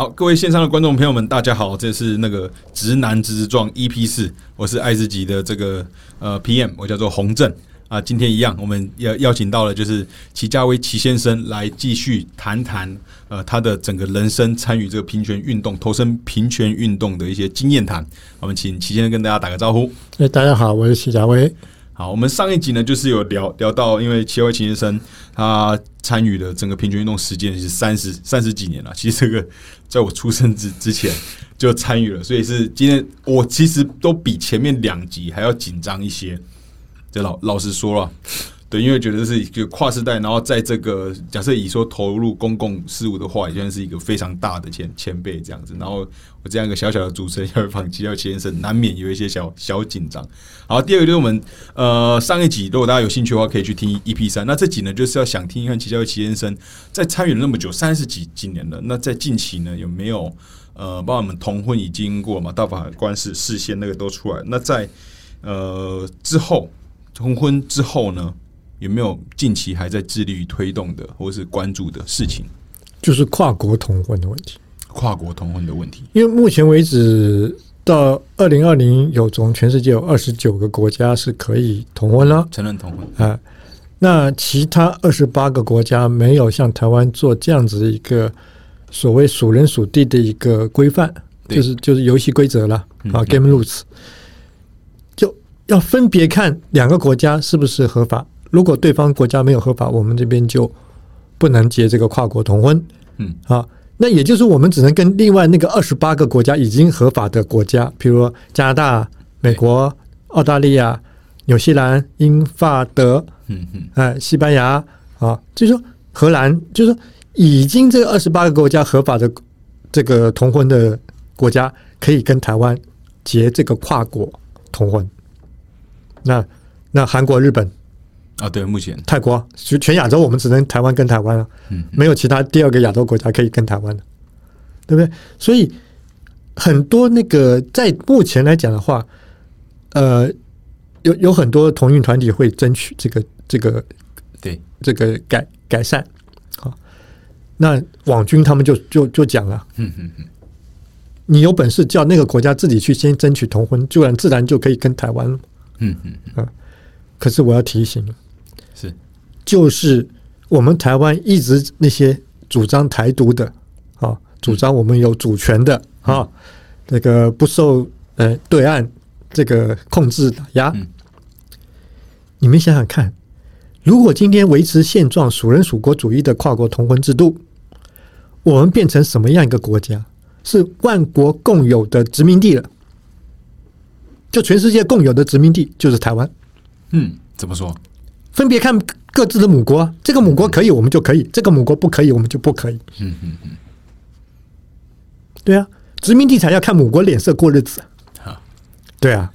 好，各位线上的观众朋友们，大家好，这是那个直男直撞 EP 四，我是爱自己的这个呃 PM，我叫做洪正啊。今天一样，我们邀邀请到了就是齐家威齐先生来继续谈谈呃他的整个人生参与这个平权运动、投身平权运动的一些经验谈。我们请齐先生跟大家打个招呼。哎，大家好，我是齐家威。好，我们上一集呢，就是有聊聊到，因为齐威齐先生他参与的整个平权运动时间是三十三十几年了。其实这个在我出生之之前就参与了，所以是今天我其实都比前面两集还要紧张一些。这老老实说了。对，因为觉得是一个跨时代，然后在这个假设以说投入公共事务的话，也算是一个非常大的前前辈这样子。然后我这样一个小小的主持人要访齐耀先生，难免有一些小小紧张。好，第二个就是我们呃上一集，如果大家有兴趣的话，可以去听 EP 三。那这集呢，就是要想听一看齐耀齐先生在参与了那么久，三十几几年了。那在近期呢，有没有呃，帮我们同婚已经过嘛，大法官是事先那个都出来。那在呃之后同婚之后呢？有没有近期还在致力于推动的，或是关注的事情？就是跨国同婚的问题。跨国同婚的问题，因为目前为止到二零二零，有从全世界有二十九个国家是可以同婚了，承认同婚啊。那其他二十八个国家没有像台湾做这样子一个所谓属人属地的一个规范，就是就是游戏规则了啊，game rules，就要分别看两个国家是不是合法。如果对方国家没有合法，我们这边就不能结这个跨国同婚。嗯，啊，那也就是我们只能跟另外那个二十八个国家已经合法的国家，比如加拿大、美国、澳大利亚、纽西兰、英法德，嗯嗯，哎，西班牙啊，就是说荷兰，就是说已经这二十八个国家合法的这个同婚的国家，可以跟台湾结这个跨国同婚。那那韩国、日本。啊，对，目前。泰国就全亚洲，我们只能台湾跟台湾了，嗯，没有其他第二个亚洲国家可以跟台湾的，对不对？所以很多那个在目前来讲的话，呃，有有很多同运团体会争取这个这个对。这个改改善，好，那网军他们就就就讲了，嗯嗯嗯，你有本事叫那个国家自己去先争取同婚，自然自然就可以跟台湾了，嗯嗯嗯，可是我要提醒。就是我们台湾一直那些主张台独的啊，主张我们有主权的啊，这个不受呃对岸这个控制打压。你们想想看，如果今天维持现状、属人属国主义的跨国同婚制度，我们变成什么样一个国家？是万国共有的殖民地了？就全世界共有的殖民地就是台湾。嗯，怎么说？分别看。各自的母国，这个母国可以，我们就可以；这个母国不可以，我们就不可以。嗯嗯嗯，对啊，殖民地才要看母国脸色过日子啊！对啊，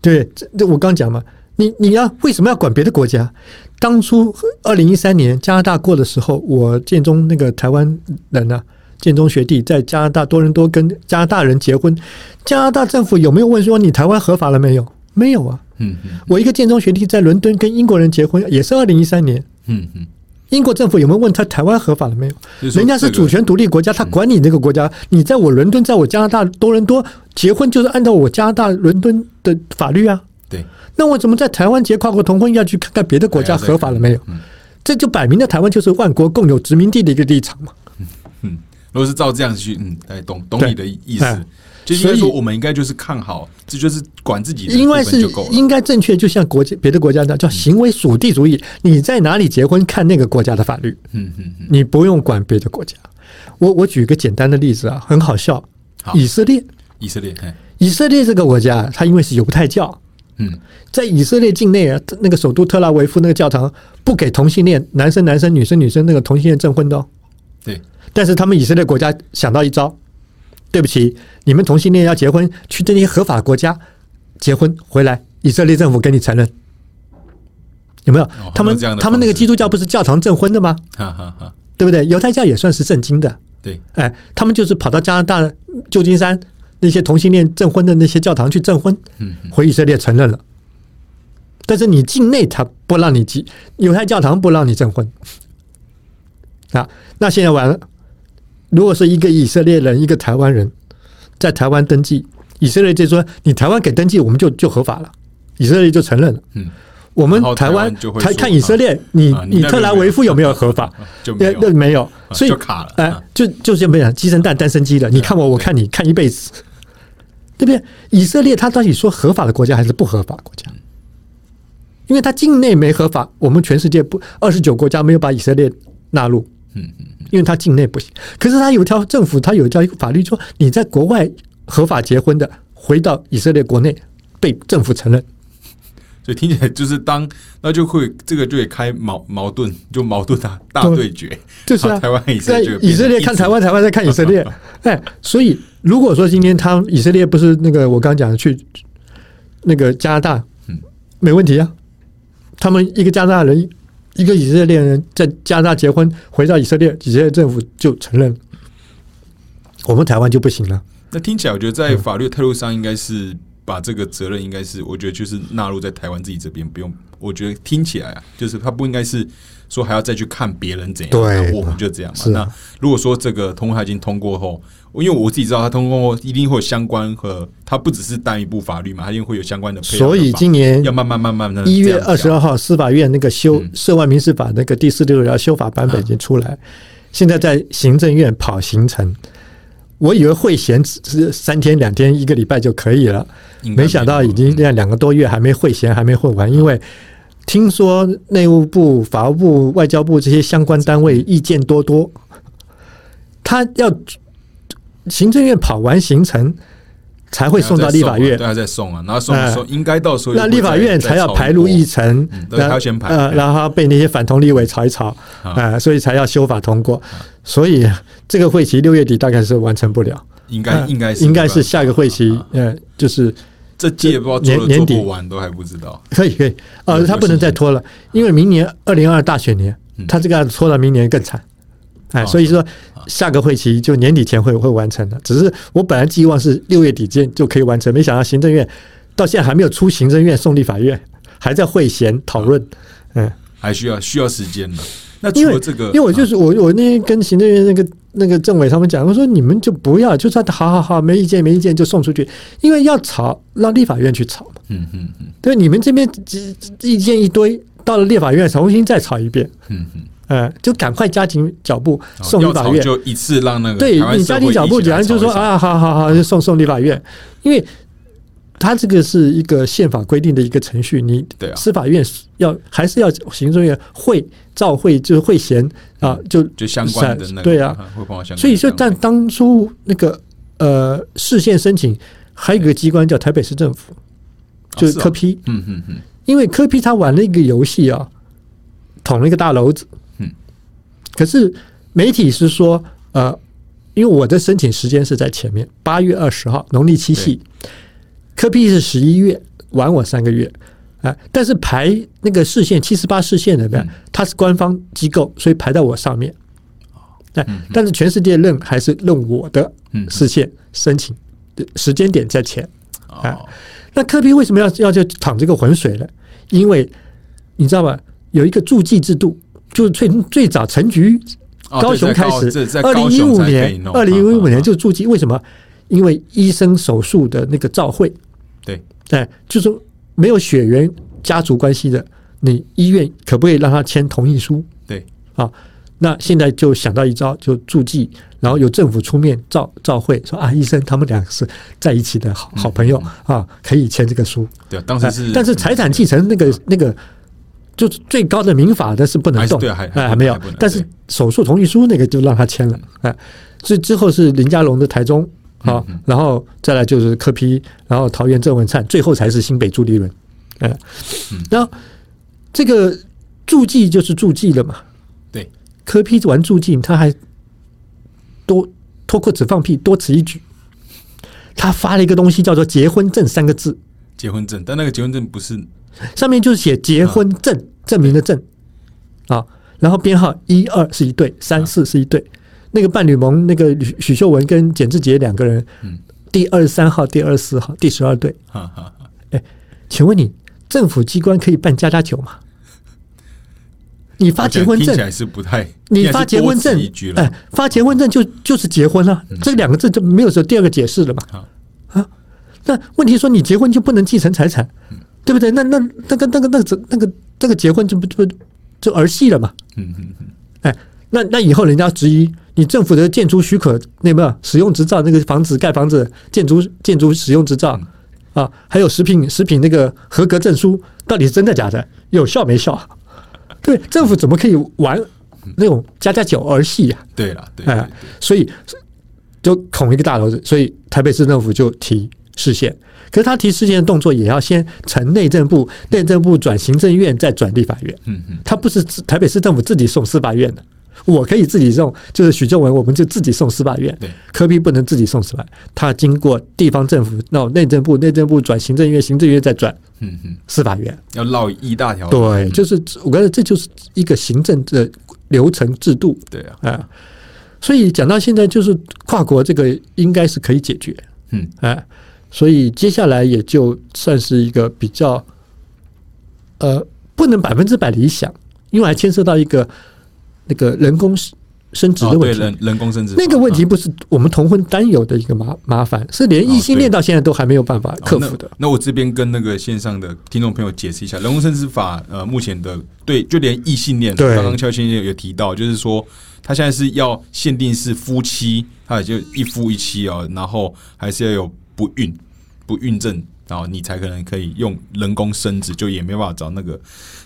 对，这这我刚讲嘛，你你要为什么要管别的国家？当初二零一三年加拿大过的时候，我建中那个台湾人呢，建中学弟在加拿大多伦多跟加拿大人结婚，加拿大政府有没有问说你台湾合法了没有？没有啊。嗯嗯，我一个建中学弟在伦敦跟英国人结婚，也是二零一三年。嗯嗯，英国政府有没有问他台湾合法了没有？人家是主权独立国家，他管你那个国家。你在我伦敦，在我加拿大多伦多结婚，就是按照我加拿大伦敦的法律啊。对，那我怎么在台湾结跨国同婚要去看看别的国家合法了没有？这就摆明了台湾就是万国共有殖民地的一个立场嘛。嗯，如果是照这样去，嗯，大懂懂你的意思。所以说，我们应该就是看好，这就是管自己的，应该是应该正确。就像国家别的国家那叫行为属地主义，你在哪里结婚看那个国家的法律，嗯嗯嗯，你不用管别的国家。我我举一个简单的例子啊，很好笑。以色列，以色列，以色列这个国家，它因为是犹太教，嗯，在以色列境内啊，那个首都特拉维夫那个教堂不给同性恋男生男生女生女生那个同性恋证婚的，对。但是他们以色列国家想到一招。对不起，你们同性恋要结婚，去这些合法国家结婚回来，以色列政府给你承认，有没有？他们他们那个基督教不是教堂证婚的吗？哈哈哈对不对？犹太教也算是圣经的。对，哎，他们就是跑到加拿大旧金山那些同性恋证婚的那些教堂去证婚，回以色列承认了。但是你境内他不让你结，犹太教堂不让你证婚。啊，那现在完了。如果是一个以色列人，一个台湾人在台湾登记，以色列就说你台湾给登记，我们就就合法了，以色列就承认了。嗯，我们台台湾台看以色列，你啊你特拉维夫有没有合法？就没有所以就卡了哎啊，就就这么讲，鸡生蛋，蛋生鸡了。你看我，我看你，看一辈子，对不对？以色列他到底说合法的国家还是不合法国家？因为他境内没合法，我们全世界不二十九国家没有把以色列纳入，嗯嗯因为他境内不行。可是他有一条政府，他有一条法律说，你在国外合法结婚的，回到以色列国内被政府承认。所以听起来就是当那就会这个就会开矛矛盾，就矛盾大大对对决，就是啊，台湾以色列以色列看台湾，台湾在看以色列。哎，所以如果说今天他以色列不是那个我刚刚讲的去那个加拿大，嗯，没问题啊。他们一个加拿大人，一个以色列人在加拿大结婚，回到以色列，以色列政府就承认。我们台湾就不行了。那听起来，我觉得在法律态度上，应该是把这个责任，应该是我觉得就是纳入在台湾自己这边，不用。我觉得听起来啊，就是他不应该是说还要再去看别人怎样，对我们就这样嘛。那如果说这个通过他已经通过后，因为我自己知道他通过后一定会有相关和他不只是单一部法律嘛，他一定会有相关的配合。所以今年要慢慢慢慢的一月二十二号，司法院那个修嗯涉外民事法那个第四六条修法版本已经出来，现在在行政院跑行程。我以为会闲只是三天两天一个礼拜就可以了，没想到已经嗯这样两个多月还没会闲，还没会完。因为听说内务部、法务部、外交部这些相关单位意见多多，他要行政院跑完行程才会送到立法院。对，，还在送啊，然后送哎。送应该到时候那立法院才要排入议程嗯，对他要先排呃，然后被那些反同立委吵一吵，啊。啊，所以才要修法通过。所以这个会期六月底大概是完成不了，应该呃应该是应该是下个会期啊，呃，就是这届不知道做做不完都还不知道。可以可以，呃，他不能再拖了，因为明年二零二大选年嗯，他这个要拖到明年更惨。哎，哦所以说下个会期就年底前会会完成的。只是我本来寄望是六月底间就可以完成，没想到行政院到现在还没有出行政院送立法院，还在会衔讨论。嗯，还需要需要时间的。那除因为了这个，因为我就是我我那天跟行政院那个那个政委他们讲，我说你们就不要，就算好好好，没意见没意见就送出去，因为要吵让立法院去吵嘛。嗯嗯嗯。对，你们这边意意见一堆，到了立法院重新再吵一遍，嗯嗯，呃，就赶快加紧脚步送立法院。就一次让那个对你加紧脚步，讲就说啊，好好好，就送送立法院，因为他这个是一个宪法规定的一个程序，你司法院要还是要行政院会召会就是会衔啊，就就相关的那个对啊。所以就但当初那个呃市县申请，还有一个机关叫台北市政府，就是科批，嗯嗯嗯，因为科批他玩了一个游戏啊，捅了一个大篓子。嗯，可是媒体是说，呃，因为我的申请时间是在前面，八月二十号农历七夕，科比是十一月，晚我三个月。啊、但是排那个视线七十八视线的边嗯，它是官方机构，所以排在我上面。哎、嗯但是全世界认还是认我的视线申请的时间点在前。哦，那科比为什么要要就淌这个浑水呢？因为你知道吧，有一个注记制度，就是最最早陈局哦高雄开始，二零一五年，二零一五年啊啊就注记，为什么？因为医生手术的那个照会，对，哎，就是没有血缘家族关系的，你医院可不可以让他签同意书？对啊，那现在就想到一招，就助记，然后由政府出面照照会，说啊，医生他们两个是在一起的好好朋友啊，可以签这个书。对啊，当时但是财产继承那个那个，就是最高的民法的是不能动，还对还还没有还。但是手术同意书那个就让他签了，哎，所以之后是林家龙的台中啊嗯嗯，然后再来就是柯批，然后桃园郑文灿，最后才是新北朱立伦，哎嗯，然后这个助记就是助记了嘛，对，柯批玩助记，他还多脱裤子放屁，多此一举。他发了一个东西叫做“结婚证”三个字，结婚证，但那个结婚证不是上面就是写结婚证，证明的证。啊，然后编号一二是一对，三四是一对。那个伴侣盟，那个许许秀文跟简志杰两个人嗯，第二十三号、第二十四号、第十二对。哈哈哈，请问你，政府机关可以办家家酒吗？你发结婚证听起来是不太，你发结婚证哎，发结婚证就就是结婚了，这两个字就没有说第二个解释了嘛？啊，那问题说你结婚就不能继承财产，对不对？那那那个那个那个那个这个结婚就不就就儿戏了嘛？嗯嗯嗯，哎，那那以后人家质疑你政府的建筑许可那个使用执照，那个房子盖房子建筑建筑使用执照啊，还有食品食品那个合格证书，到底是真的假的？有效没效？对，政府怎么可以玩那种家家酒儿戏呀、对了，对，所以就捅一个大篓子，所以台北市政府就提视线。可是他提视线的动作也要先呈内政部，内政部转行政院，再转立法院。嗯嗯，他不是台北市政府自己送司法院的，我可以自己送，就是许正文，我们就自己送司法院。对，科比不能自己送司法，他经过地方政府，那内政部，内政部转行政院，行政院再转嗯嗯，司法院。要绕一大条，对，嗯就是我觉得这就是一个行政的流程制度。对啊，啊，所以讲到现在，就是跨国这个应该是可以解决，嗯，哎，所以接下来也就算是一个比较，呃，不能百分之百理想，因为还牵涉到一个那个人工生殖的问题。人人工生殖那个问题啊不是我们同婚单有的一个麻麻烦，是连异性恋到现在都还没有办法克服的。哦那。那我这边跟那个线上的听众朋友解释一下，人工生殖法呃，目前的对，就连异性恋，对刚刚肖先生有提到，就是说他现在是要限定是夫妻，他也就一夫一妻哦，然后还是要有不孕不孕症。然后你才可能可以用人工生殖，就也没办法找那个。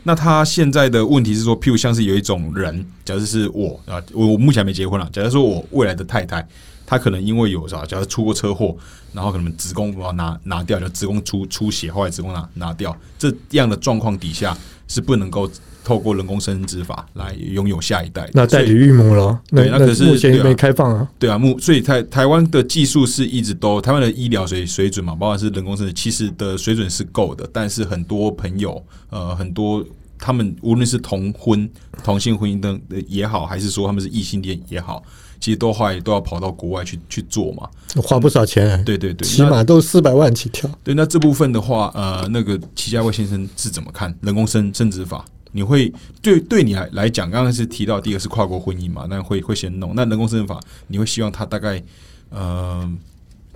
那他现在的问题是说，譬如像是有一种人，假设是我啊，我我目前没结婚了。假设说我未来的太太，她可能因为有啥，假如出过车祸，然后可能子宫我要拿拿掉，就子宫出出血，后来子宫拿拿掉，这样的状况底下是不能够透过人工生殖法来拥有下一代的。那代理育母了，那对那可是目前没开放啊。对啊，目所以台台湾的技术是一直都台湾的医疗水水准嘛，包括是人工生殖，其实的水准是够的，但是很多朋友呃很多他们无论是同婚同性婚姻的也好，还是说他们是异性恋也好，其实都后来都要跑到国外去去做嘛。花不少钱、对对对，起那码都四百万起跳。对，那这部分的话，呃，那个齐家卫先生是怎么看人工生生殖法？你会对对你来来讲，刚刚是提到第一个是跨国婚姻嘛，那会会先弄。那人工生殖法，你会希望它大概呃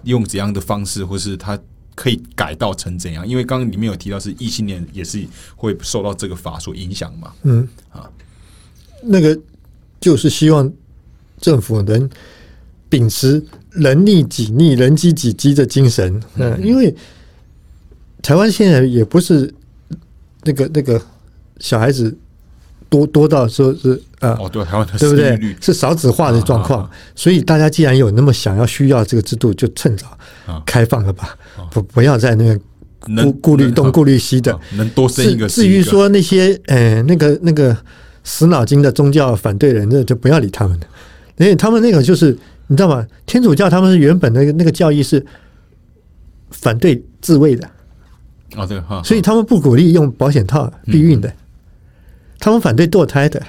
用怎样的方式，或是它可以改到成怎样？因为刚刚里面有提到是异性恋也是会受到这个法所影响嘛。嗯啊，那个就是希望政府能秉持人力己力、人机己机的精神。嗯，因为台湾现在也不是那个那个小孩子多多到说是啊。哦，对，台湾对不对？是少子化的状况。啊啊，所以大家既然有那么想要需要这个制度，就趁早啊。开放了吧，不不要在那个能顾顾虑东顾虑西的。啊。能多生一个至于说那些呃那个那个死脑筋的宗教反对人，那就不要理他们了，因为他们那个就是你知道吗？天主教他们是原本那个那个教义是反对自卫的，哦，对哈，所以他们不鼓励用保险套避孕的，他们反对堕胎的，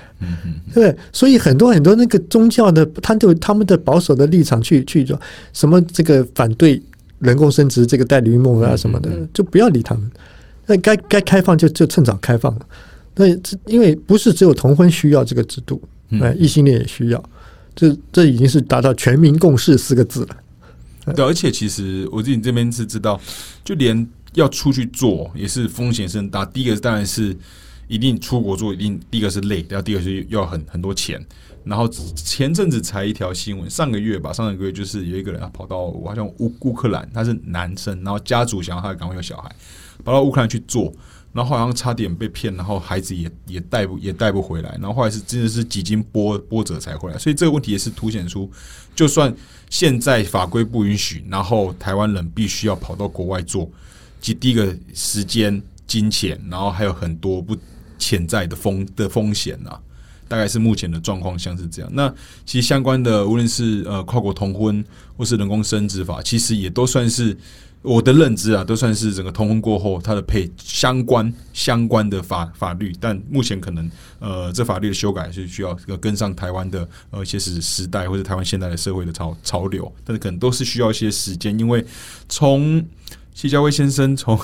对不对？所以很多很多那个宗教的，他就他们的保守的立场去去做什么这个反对人工生殖这个代理孕母啊什么的，就不要理他们。那该该开放就就趁早开放了。那这因为不是只有同婚需要这个制度，嗯哎，异性恋也需要。这这已经是达到全民共识四个字了。对，而且其实我自己这边是知道，就连要出去做也是风险是很大。第一个当然是一定出国做，一定第一个是累，然后第二个是要很很多钱。然后前阵子才一条新闻，上个月吧，上个月就是有一个人他跑到我好像乌乌克兰，他是男生，然后家族想要他赶快有小孩，跑到乌克兰去做，然后好像差点被骗，然后孩子也也带不也带不回来，然后后来是真的是几经波波折才回来，所以这个问题也是凸显出，就算现在法规不允许，然后台湾人必须要跑到国外做，即第一个时间、金钱，然后还有很多不潜在的风的风险啊。大概是目前的状况像是这样。那其实相关的，无论是呃跨国同婚或是人工生殖法，其实也都算是我的认知啊，都算是整个同婚过后它的配相关相关的法法律。但目前可能呃这法律的修改是需要呃跟上台湾的呃一些时时代或者台湾现在的社会的潮潮流，但是可能都是需要一些时间，因为从谢家威先生从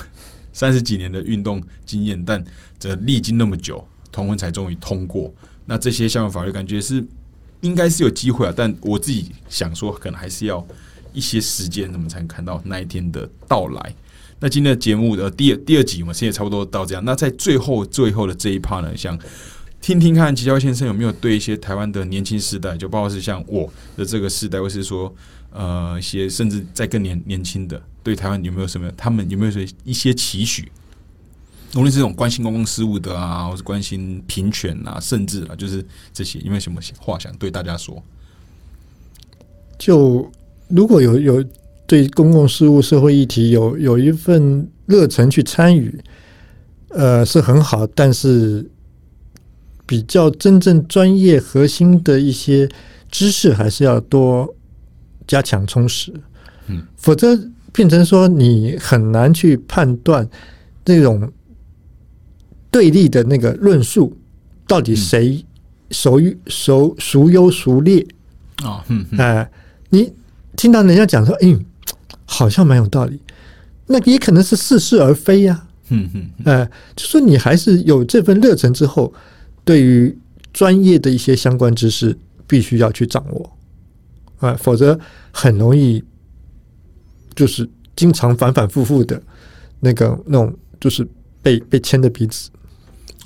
三十几年的运动经验，但这历经那么久。同婚才终于通过。那这些相关法律感觉是应该是有机会啊，但我自己想说，可能还是要一些时间，我们才能看到那一天的到来。那今天的节目的第二第二集，我们现在差不多到这样。那在最后最后的这一趴呢，想听听看齐乔先生有没有对一些台湾的年轻世代，就包括是像我的这个世代，或是说呃一些甚至在更年年轻的，对台湾有没有什么，他们有没有说一些期许？无论是这种关心公共事务的啊，或是关心平权啊，甚至啊，就是这些，有没有什么话想对大家说？就如果有有。对公共事务、社会议题有有一份热忱去参与，呃，是很好。但是，比较真正专业核心的一些知识，还是要多加强充实。嗯，否则变成说你很难去判断那种对立的那个论述到底谁孰优孰孰优孰劣啊？嗯，哎，你听到人家讲说，嗯。好像蛮有道理，那也可能是似是而非呀。嗯嗯，哎，就说你还是有这份热忱之后，对于专业的一些相关知识，必须要去掌握啊，否则很容易就是经常反反复复的那个那种，就是被被牵着鼻子。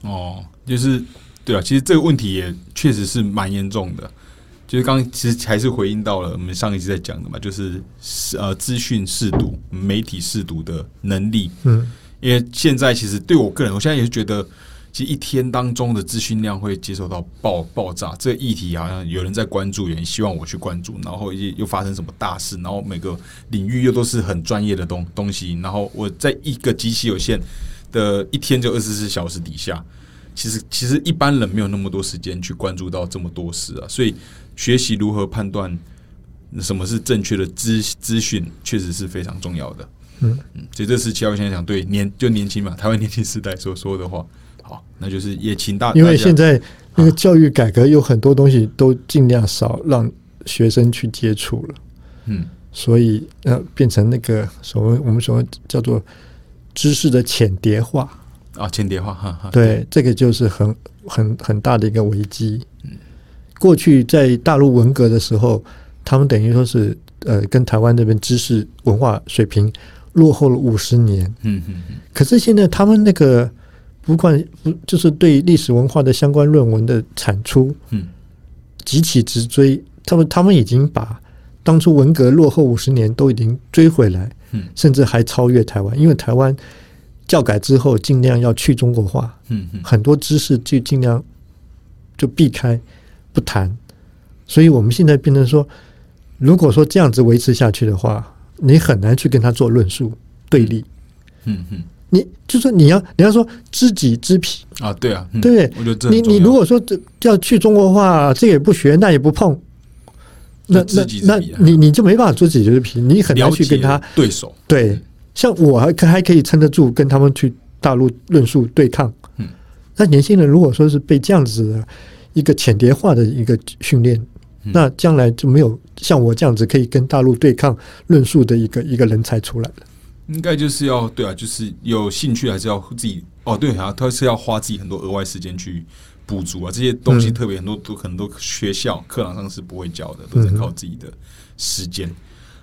哦，就是对啊，其实这个问题也确实是蛮严重的。就是刚其实还是回应到了我们上一集在讲的嘛，就是呃资讯试读、媒体试读的能力。嗯，因为现在其实对我个人，我现在也是觉得，其实一天当中的资讯量会接受到爆爆炸。这个议题好像有人在关注，有人希望我去关注，然后又又发生什么大事，然后每个领域又都是很专业的东东西，然后我在一个极其有限的一天就二十四小时底下，其实其实一般人没有那么多时间去关注到这么多事啊，所以。学习如何判断什么是正确的资资讯，确实是非常重要的。嗯嗯，所以这是七号现在想对年就年轻嘛，台湾年轻时代所说的话。好，那就是也请大，因为现在那个教育改革有很多东西都尽量少让学生去接触了。嗯，所以呃，变成那个所谓我们所谓叫做知识的浅叠化啊，浅叠化哈哈。对，这个就是很很很大的一个危机。嗯。过去在大陆文革的时候，他们等于说是呃，跟台湾那边知识文化水平落后了五十年。嗯嗯嗯。可是现在他们那个不管不就是对历史文化的相关论文的产出，嗯，急起直追。他们他们已经把当初文革落后五十年都已经追回来，嗯，甚至还超越台湾。因为台湾教改之后尽量要去中国化，嗯嗯，很多知识就尽量就避开。不谈，所以我们现在变成说，如果说这样子维持下去的话，你很难去跟他做论述对立。嗯嗯，你就说你要你要说知己知彼啊，对啊，对不对？我觉得你你如果说这要去中国话，这也不学，那也不碰，那那那你你就没办法知己知彼，你很难去跟他对手。对，像我还可还可以撑得住，跟他们去大陆论述对抗。嗯，那年轻人如果说是被这样子的。一个浅碟化的一个训练，那将来就没有像我这样子可以跟大陆对抗论述的一个一个人才出来了。应该就是要对啊，就是有兴趣还是要自己哦，对啊，他是要花自己很多额外时间去补足啊，这些东西特别很多都很多学校课堂上是不会教的，都是靠自己的时间。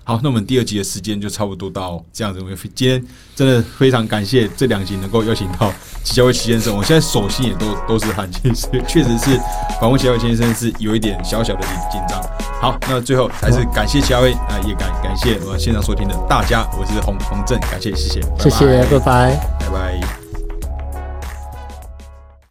好，那我们第二集的时间就差不多到这样子。我们今天真的非常感谢这两集能够邀请到齐家伟齐先生，我现在手心也都都是汗，其实确实是访问齐家伟先生是有一点小小的紧张。好，那最后还是感谢嘉威啊，也感感谢我现场收听的大家，我是洪洪正，感谢谢谢，谢谢，拜拜拜拜。